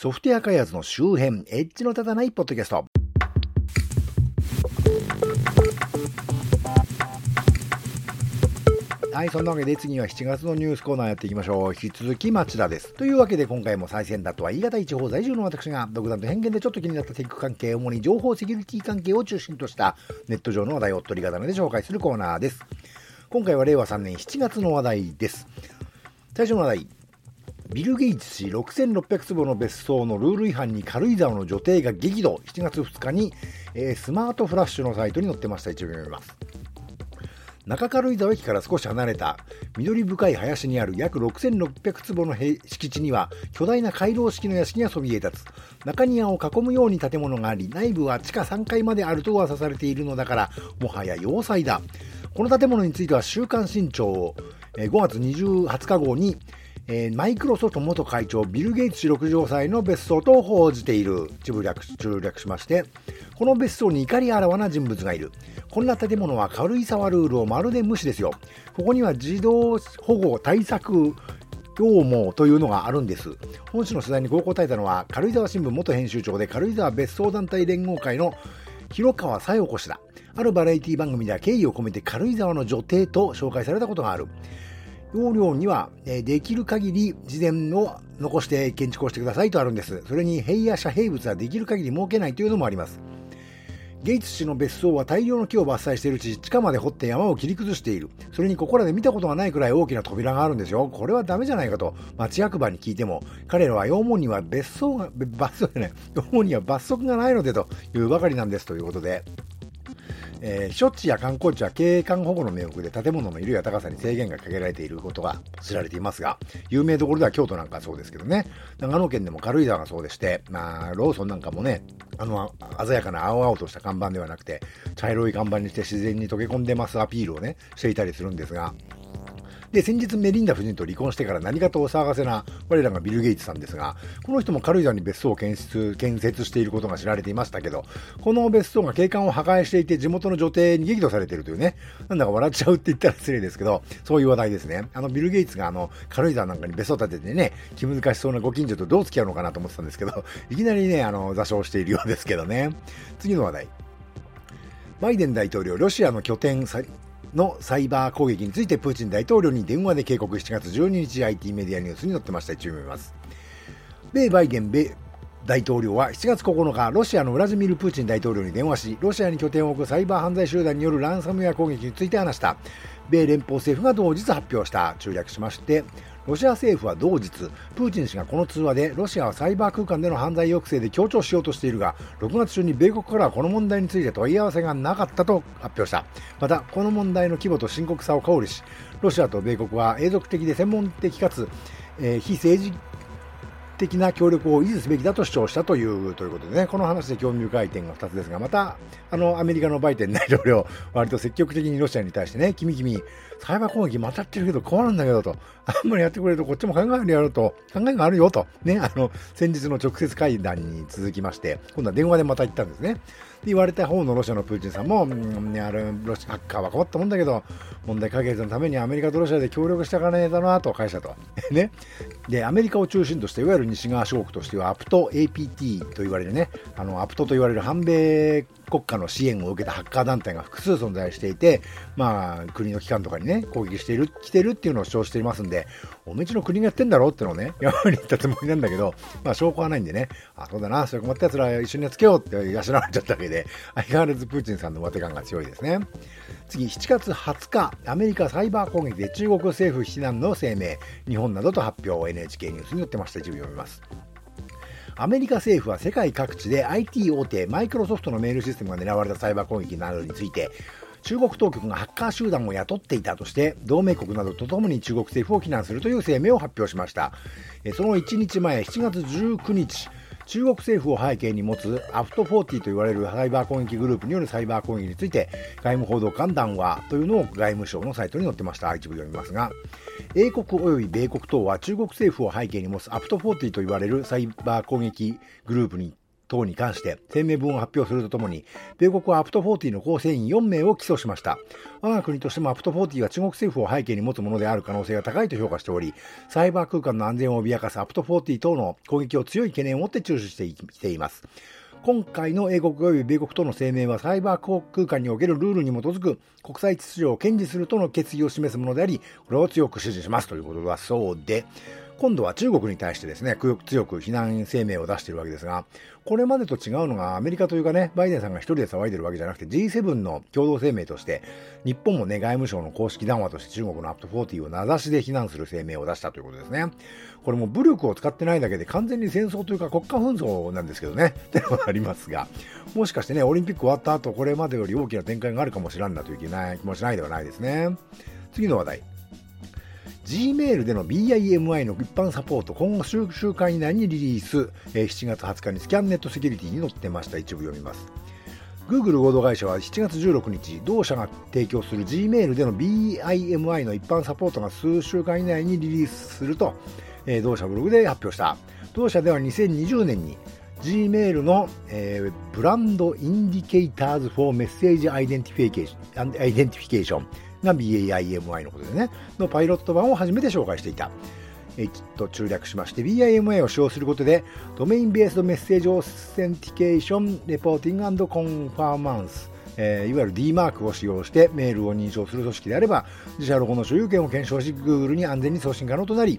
ソフトウェア開発の周辺、エッジの立たないポッドキャスト。はい、そんなわけで次は7月のニュースコーナーやっていきましょう。引き続き町田です。というわけで今回も再選だとは言い難い地方在住の私が独断と偏見でちょっと気になったテック関係、主に情報セキュリティ関係を中心としたネット上の話題を取り刀で紹介するコーナーです。今回は令和3年7月の話題です。最初の話題。ビル・ゲイツ氏6600坪の別荘のルール違反に軽井沢の女帝が激怒。7月2日に、えー、スマートフラッシュのサイトに載ってました。一部読みます中軽井沢駅から少し離れた緑深い林にある約6600坪の敷地には巨大な回廊式の屋敷がそびえ立つ。中庭を囲むように建物があり内部は地下3階まであると噂されているのだからもはや要塞だ。この建物については週刊新潮を5月20日号にえー、マイクロソフト元会長ビル・ゲイツ氏60歳の別荘と報じている中略中略しましてこの別荘に怒りあらわな人物がいるこんな建物は軽井沢ルールをまるで無視ですよここには児童保護対策業務というのがあるんです。本誌の取材にこう答えたのは、軽井沢新聞元編集長で軽井沢別荘団体連合会の広川佐代子氏だ。あるバラエティ番組では敬意を込めて軽井沢の女帝と紹介されたことがある。要領には、えできる限り事前を残して建築をしてくださいとあるんです。それに塀や遮蔽物はできる限り設けないというのもあります。ゲイツ氏の別荘は大量の木を伐採しているうち、地下まで掘って山を切り崩している。それにここらで見たことがないくらい大きな扉があるんですよ。これはダメじゃないかと、町役場に聞いても、彼らは養門には別荘が、罰則じゃない、養門には罰則がないのでというばかりなんですということで、えー、避暑地や観光地は景観保護の名目で建物の色や高さに制限がかけられていることが知られていますが、有名どころでは京都なんかそうですけどね、長野県でも軽井沢がそうでして、まあ、ローソンなんかもね、あの、鮮やかな青々とした看板ではなくて、茶色い看板にして自然に溶け込んでますアピールをね、していたりするんですが、で、先日メリンダ夫人と離婚してから何かとお騒がせな我らがビル・ゲイツさんですが、この人も軽井沢に別荘を建設建設していることが知られていましたけど、この別荘が景観を破壊していて地元の女帝に激怒されているというね、なんだか笑っちゃうって言ったら失礼ですけど、そういう話題ですね。あのビル・ゲイツがあの軽井沢なんかに別荘建ててね、気難しそうなご近所とどう付き合うのかなと思ってたんですけど、いきなりね、あの、座礁しているようですけどね。次の話題。バイデン大統領、ロシアの拠点のサイバー攻撃についてプーチン大統領に電話で警告。7月12日 IT メディアニュースに載ってました。一応読みます。米バイデン米大統領は7月9日、ロシアのウラジミル・プーチン大統領に電話し、ロシアに拠点を置くサイバー犯罪集団によるランサムウェア攻撃について話した。米連邦政府が同日発表した。中略しまして、ロシア政府は同日、プーチン氏がこの通話でロシアはサイバー空間での犯罪抑制で強調しようとしているが、6月中に米国からはこの問題について問い合わせがなかったと発表した。また、この問題の規模と深刻さを考慮し、ロシアと米国は永続的で専門的かつ、えー、非政治的な協力を維持すべきだと主張したというということでね、この話で興味深い点が2つですが、また、あの、アメリカのバイデン大統領、割と積極的にロシアに対してね、君君、サイバー攻撃またってるけど困るんだけどと、あんまりやってくれるとこっちも考えるやると、考えがあるよと、ね、あの、先日の直接会談に続きまして、今度は電話でまた行ったんですね。言われた方のロシアのプーチンさんも、うん、あれロシアハッカーは困ったもんだけど、問題解決のためにアメリカとロシアで協力していかねえだなと会社と。ね。で、アメリカを中心として、いわゆる西側諸国としては、アプト APT と言われるね、あの、アプトと言われる反米国家の支援を受けたハッカー団体が複数存在していて、まあ、国の機関とかにね、攻撃している、来てるっていうのを主張していますんで、おめちの国がやってんだろうってのをね、やりに言ったつもりなんだけど、まあ、証拠はないんでね、あ、そうだな、そういう困った奴ら一緒にやっつけようって養われちゃったわけで、相変わらずプーチンさんの上手感が強いですね。次、7月20日、アメリカサイバー攻撃で中国政府非難の声明、日本などと発表を、NHK ニュースに載ってました。一部読みます。アメリカ政府は世界各地で IT 大手マイクロソフトのメールシステムが狙われたサイバー攻撃などについて中国当局がハッカー集団を雇っていたとして同盟国などとともに中国政府を非難するという声明を発表しました。その1日前7月19日中国政府を背景に持つアフト40と言われるサイバー攻撃グループによるサイバー攻撃について外務報道官談話というのを外務省のサイトに載ってました。一部読みますが英国及び米国等は中国政府を背景に持つアフト40と言われるサイバー攻撃グループに等に関して声明文を発表するとともに、米国はアプト40の構成員4名を起訴しました。我が国としてもアプト40は中国政府を背景に持つものである可能性が高いと評価しており、サイバー空間の安全を脅かすアプト40等の攻撃を強い懸念を持って注視してきています。今回の英国及び米国との声明はサイバー空間におけるルールに基づく国際秩序を堅持するとの決意を示すものであり、これを強く支持しますということだそうで、今度は中国に対してですね、強く非難声明を出しているわけですが、これまでと違うのがアメリカというかね、バイデンさんが一人で騒いでるわけじゃなくて G7 の共同声明として、日本もね、外務省の公式談話として中国のアップ40を名指しで非難する声明を出したということですね。これも武力を使ってないだけで完全に戦争というか国家紛争なんですけどね、ってのがありますが、もしかしてね、オリンピック終わった後、これまでより大きな展開があるかもしれんなという気もしないではないですね。次の話題。Gmail での BIMI の一般サポート、今後数週間以内にリリース、えー、7月20日にスキャンネットセキュリティに載ってました。一部読みます。Google 合同会社は7月16日、同社が提供する Gmail での BIMI の一般サポートが数週間以内にリリースすると、えー、同社ブログで発表した。同社では2020年に Gmail の、えー、 Brand Indicators for が BIMI のことでね、のパイロット版を初めて紹介していた。えきっと中略しまして BIMI を使用することで Domain-based Message Authentication Reporting Conformance えー、いわゆる D マークを使用してメールを認証する組織であれば自社ロゴの所有権を検証し Google に安全に送信可能となり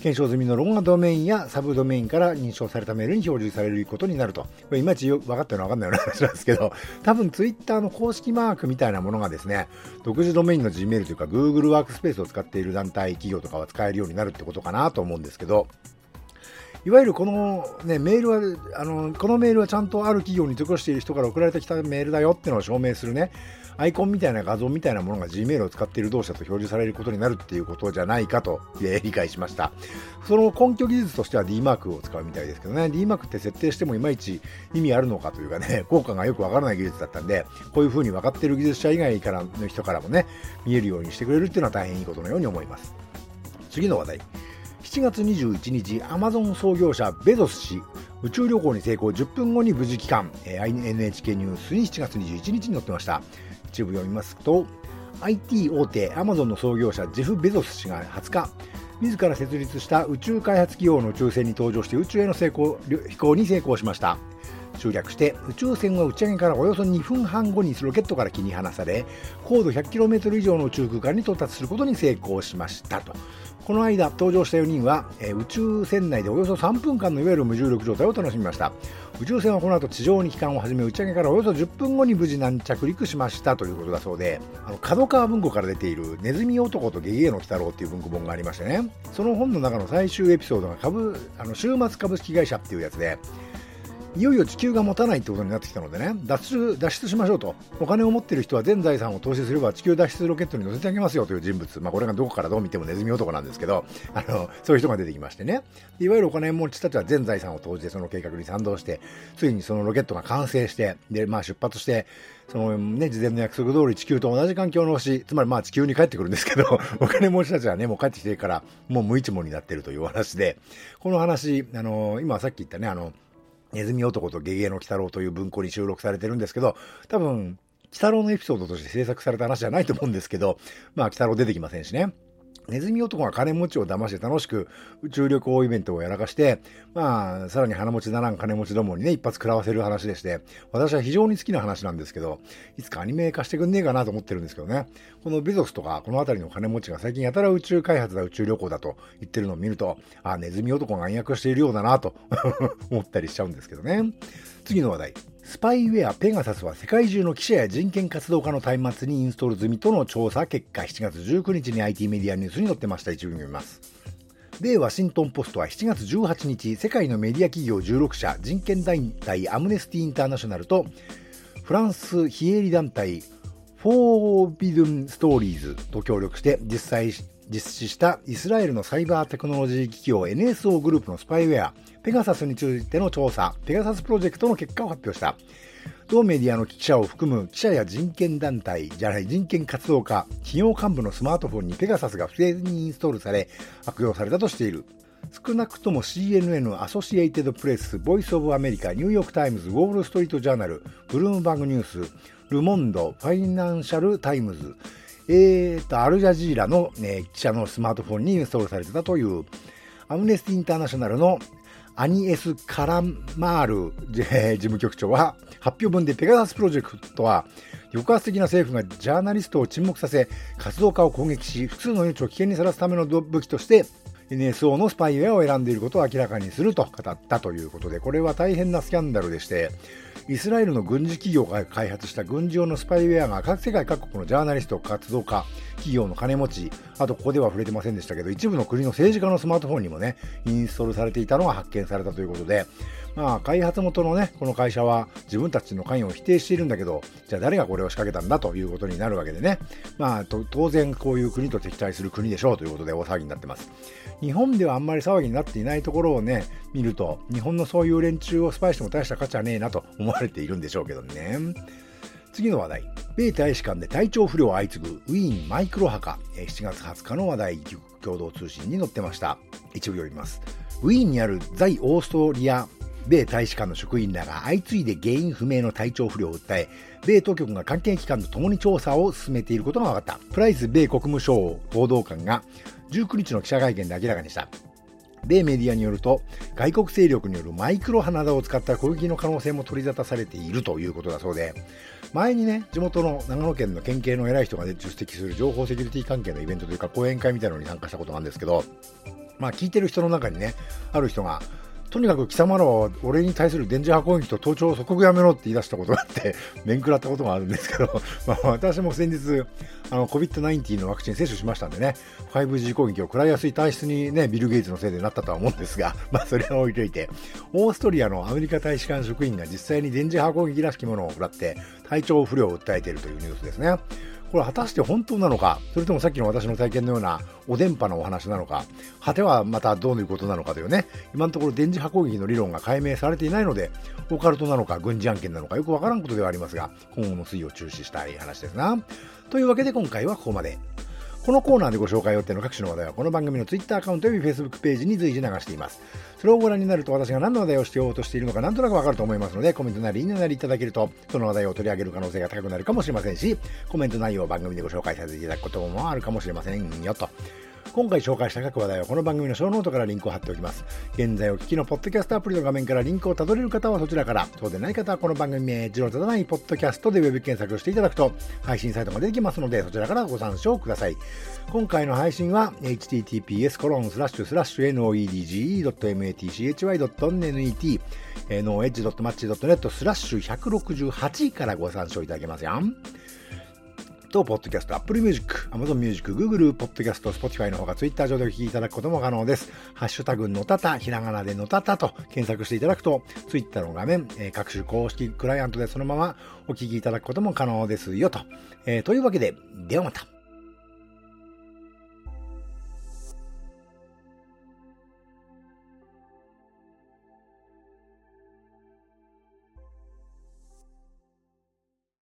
検証済みのロゴがドメインやサブドメインから認証されたメールに表示されることになると。これいまいち分かったような分かんないような 話なんですけど、多分ツイッターの公式マークみたいなものがですね、独自ドメインの Gmail というか Google ワークスペースを使っている団体、企業とかは使えるようになるってことかなと思うんですけど、いわゆるこの、ね、メールはあの、このメールはちゃんとある企業に属している人から送られてきたメールだよっていうのを証明するね、アイコンみたいな画像みたいなものが Gmail を使っている同社と表示されることになるっていうことじゃないかと理解しました。その根拠技術としては D マークを使うみたいですけどね、D マークって設定してもいまいち意味あるのかというかね、効果がよくわからない技術だったんで、こういう風に分かっている技術者以外からの人からもね、見えるようにしてくれるっていうのは大変いいことのように思います。次の話題。7月21日、アマゾン創業者ベゾス氏、宇宙旅行に成功10分後に無事帰還、NHK ニュースに7月21日に載ってました。一部読みますと IT 大手アマゾンの創業者ジェフ・ベゾス氏が20日自ら設立した宇宙開発企業の宇宙船に登場して宇宙への成功飛行に成功しました。集約して宇宙船は打ち上げからおよそ2分半後にロケットから切り離され高度 100km 以上の宇宙空間に到達することに成功しましたと。この間登場した4人は、えー、宇宙船内でおよそ3分間のいわゆる無重力状態を楽しみました。宇宙船はこの後地上に帰還を始め打ち上げからおよそ10分後に無事軟着陸しましたということだそうであの角川文庫から出ている「ネズミ男とゲゲゲの鬼太郎」っていう文庫本がありましてね。その本の中の最終エピソードが株あの週末株式会社っていうやつでいよいよ地球が持たないってことになってきたのでね脱出脱出しましょうと。お金を持っている人は全財産を投資すれば地球脱出ロケットに乗せてあげますよという人物、まあ、これがどこからどう見てもネズミ男なんですけどあのそういう人が出てきましてね。いわゆるお金持ちたちは全財産を投じてその計画に賛同してついにそのロケットが完成してで、まあ、出発してそのね、事前の約束通り地球と同じ環境の星、つまりまあ地球に帰ってくるんですけど、お金持ちたちはね、もう帰ってきてから、もう無一文になってるというお話で、この話、あの、今さっき言ったね、あの、ネズミ男とゲゲゲの鬼太郎という文庫に収録されてるんですけど、多分、鬼太郎のエピソードとして制作された話じゃないと思うんですけど、まあ、鬼太郎出てきませんしね。ネズミ男が金持ちを騙して楽しく宇宙旅行イベントをやらかして、まあ、さらに鼻持ちならん金持ちどもにね、一発食らわせる話でして、私は非常に好きな話なんですけど、いつかアニメ化してくんねえかなと思ってるんですけどね。このベゾスとか、この辺りの金持ちが最近やたら宇宙開発だ、宇宙旅行だと言ってるのを見ると、あ、ネズミ男が暗躍しているようだなと 思ったりしちゃうんですけどね。次の話題。スパイウェアペガサスは世界中の記者や人権活動家の端末にインストール済みとの調査結果、7月19日に IT メディアニュースに載ってました。一部読みます。米ワシントンポストは7月18日、世界のメディア企業16社、人権団体アムネスティ・インターナショナルと、フランス非営利団体フォービドゥン・ストーリーズと協力して実際実施したイスラエルのサイバーテクノロジー企業 NSO グループのスパイウェアペガサスについての調査、ペガサスプロジェクトの結果を発表した。同メディアの記者を含む記者や人権団体じゃない人権活動家、企業幹部のスマートフォンにペガサスが不正にインストールされ、悪用されたとしている。少なくとも CNN、アソシエイテッドプレス、ボイスオブアメリカ、ニューヨークタイムズ、ウォール・ストリート・ジャーナル、ブルームバーグニュース、ル・モンド、ファイナンシャル・タイムズ、えーと、アルジャジーラの、ね、記者のスマートフォンにインストールされてたという、アムネスティ・インターナショナルのアニエス・カラマール 事務局長は発表文でペガサスプロジェクトは抑圧的な政府がジャーナリストを沈黙させ活動家を攻撃し複数の命を危険にさらすための武器として NSO のスパイウェアを選んでいることを明らかにすると語ったということでこれは大変なスキャンダルでしてイスラエルの軍事企業が開発した軍事用のスパイウェアが各世界各国のジャーナリスト、活動家、企業の金持ち、あとここでは触れてませんでしたけど、一部の国の政治家のスマートフォンにもね、インストールされていたのが発見されたということで、まあ、開発元のね、この会社は自分たちの関与を否定しているんだけど、じゃあ誰がこれを仕掛けたんだということになるわけでね、まあ、当然こういう国と敵対する国でしょうということで大騒ぎになってます。日本ではあんまり騒ぎになっていないところをね、見ると、日本のそういう連中をスパイしても大した価値はねえなと思思われているんでしょうけどね。次の話題。米大使館で体調不良相次ぐウィーンマイクロ墓。7月20日の話題、共同通信に載ってました。一部読みます。ウィーンにある在オーストリア米大使館の職員らが相次いで原因不明の体調不良を訴え、米当局が関係機関と共に調査を進めていることが分かった。プライス米国務省報道官が19日の記者会見で明らかにした。米メディアによると、外国勢力によるマイクロ花田を使った攻撃の可能性も取り沙汰されているということだそうで、前にね、地元の長野県の県警の偉い人が、ね、出席する情報セキュリティ関係のイベントというか講演会みたいなのに参加したことなんですけど、まあ聞いてる人の中にね、ある人が、とにかく貴様らは俺に対する電磁波攻撃と盗聴を即刻やめろって言い出したことがあって、面食らったことがあるんですけど、まあ、私も先日、あの、COVID-19 のワクチン接種しましたんでね、5G 攻撃を食らいやすい体質にね、ビル・ゲイツのせいでなったとは思うんですが、まあ、それは置いといて、オーストリアのアメリカ大使館職員が実際に電磁波攻撃らしきものを食らって、体調不良を訴えているというニュースですね。これ果たして本当なのか、それともさっきの私の体験のようなお電波のお話なのか、果てはまたどういうことなのかというね、今のところ電磁波攻撃の理論が解明されていないので、オカルトなのか軍事案件なのかよくわからんことではありますが、今後の推移を注視したい話ですな。というわけで今回はここまで。このコーナーでご紹介予定の各種の話題はこの番組の Twitter アカウントより Facebook ページに随時流しています。それをご覧になると私が何の話題をしてようとしているのかなんとなくわかると思いますので、コメントなりいいねなりいただけると、その話題を取り上げる可能性が高くなるかもしれませんし、コメント内容を番組でご紹介させていただくこともあるかもしれませんよと。今回紹介した各話題はこの番組のショーノートからリンクを貼っておきます。現在お聞きのポッドキャストアプリの画面からリンクをたどれる方はそちらから、そうでない方はこの番組名、ジローただないポッドキャストでウェブ検索していただくと、配信サイトが出てきますので、そちらからご参照ください。今回の配信は、https コロンスラッシュスラッシュ noedge.matchy.net noedge.match.net スラッシュ168からご参照いただけますよ。と、ポッドキャスト、Apple Music、Amazon Music、Google Podcast、Spotify のほか Twitter 上でお聞きいただくことも可能です。ハッシュタグのたた、ひらがなでのたたと検索していただくと、Twitter の画面、えー、各種公式クライアントでそのままお聞きいただくことも可能ですよと。えー、というわけで、ではまた。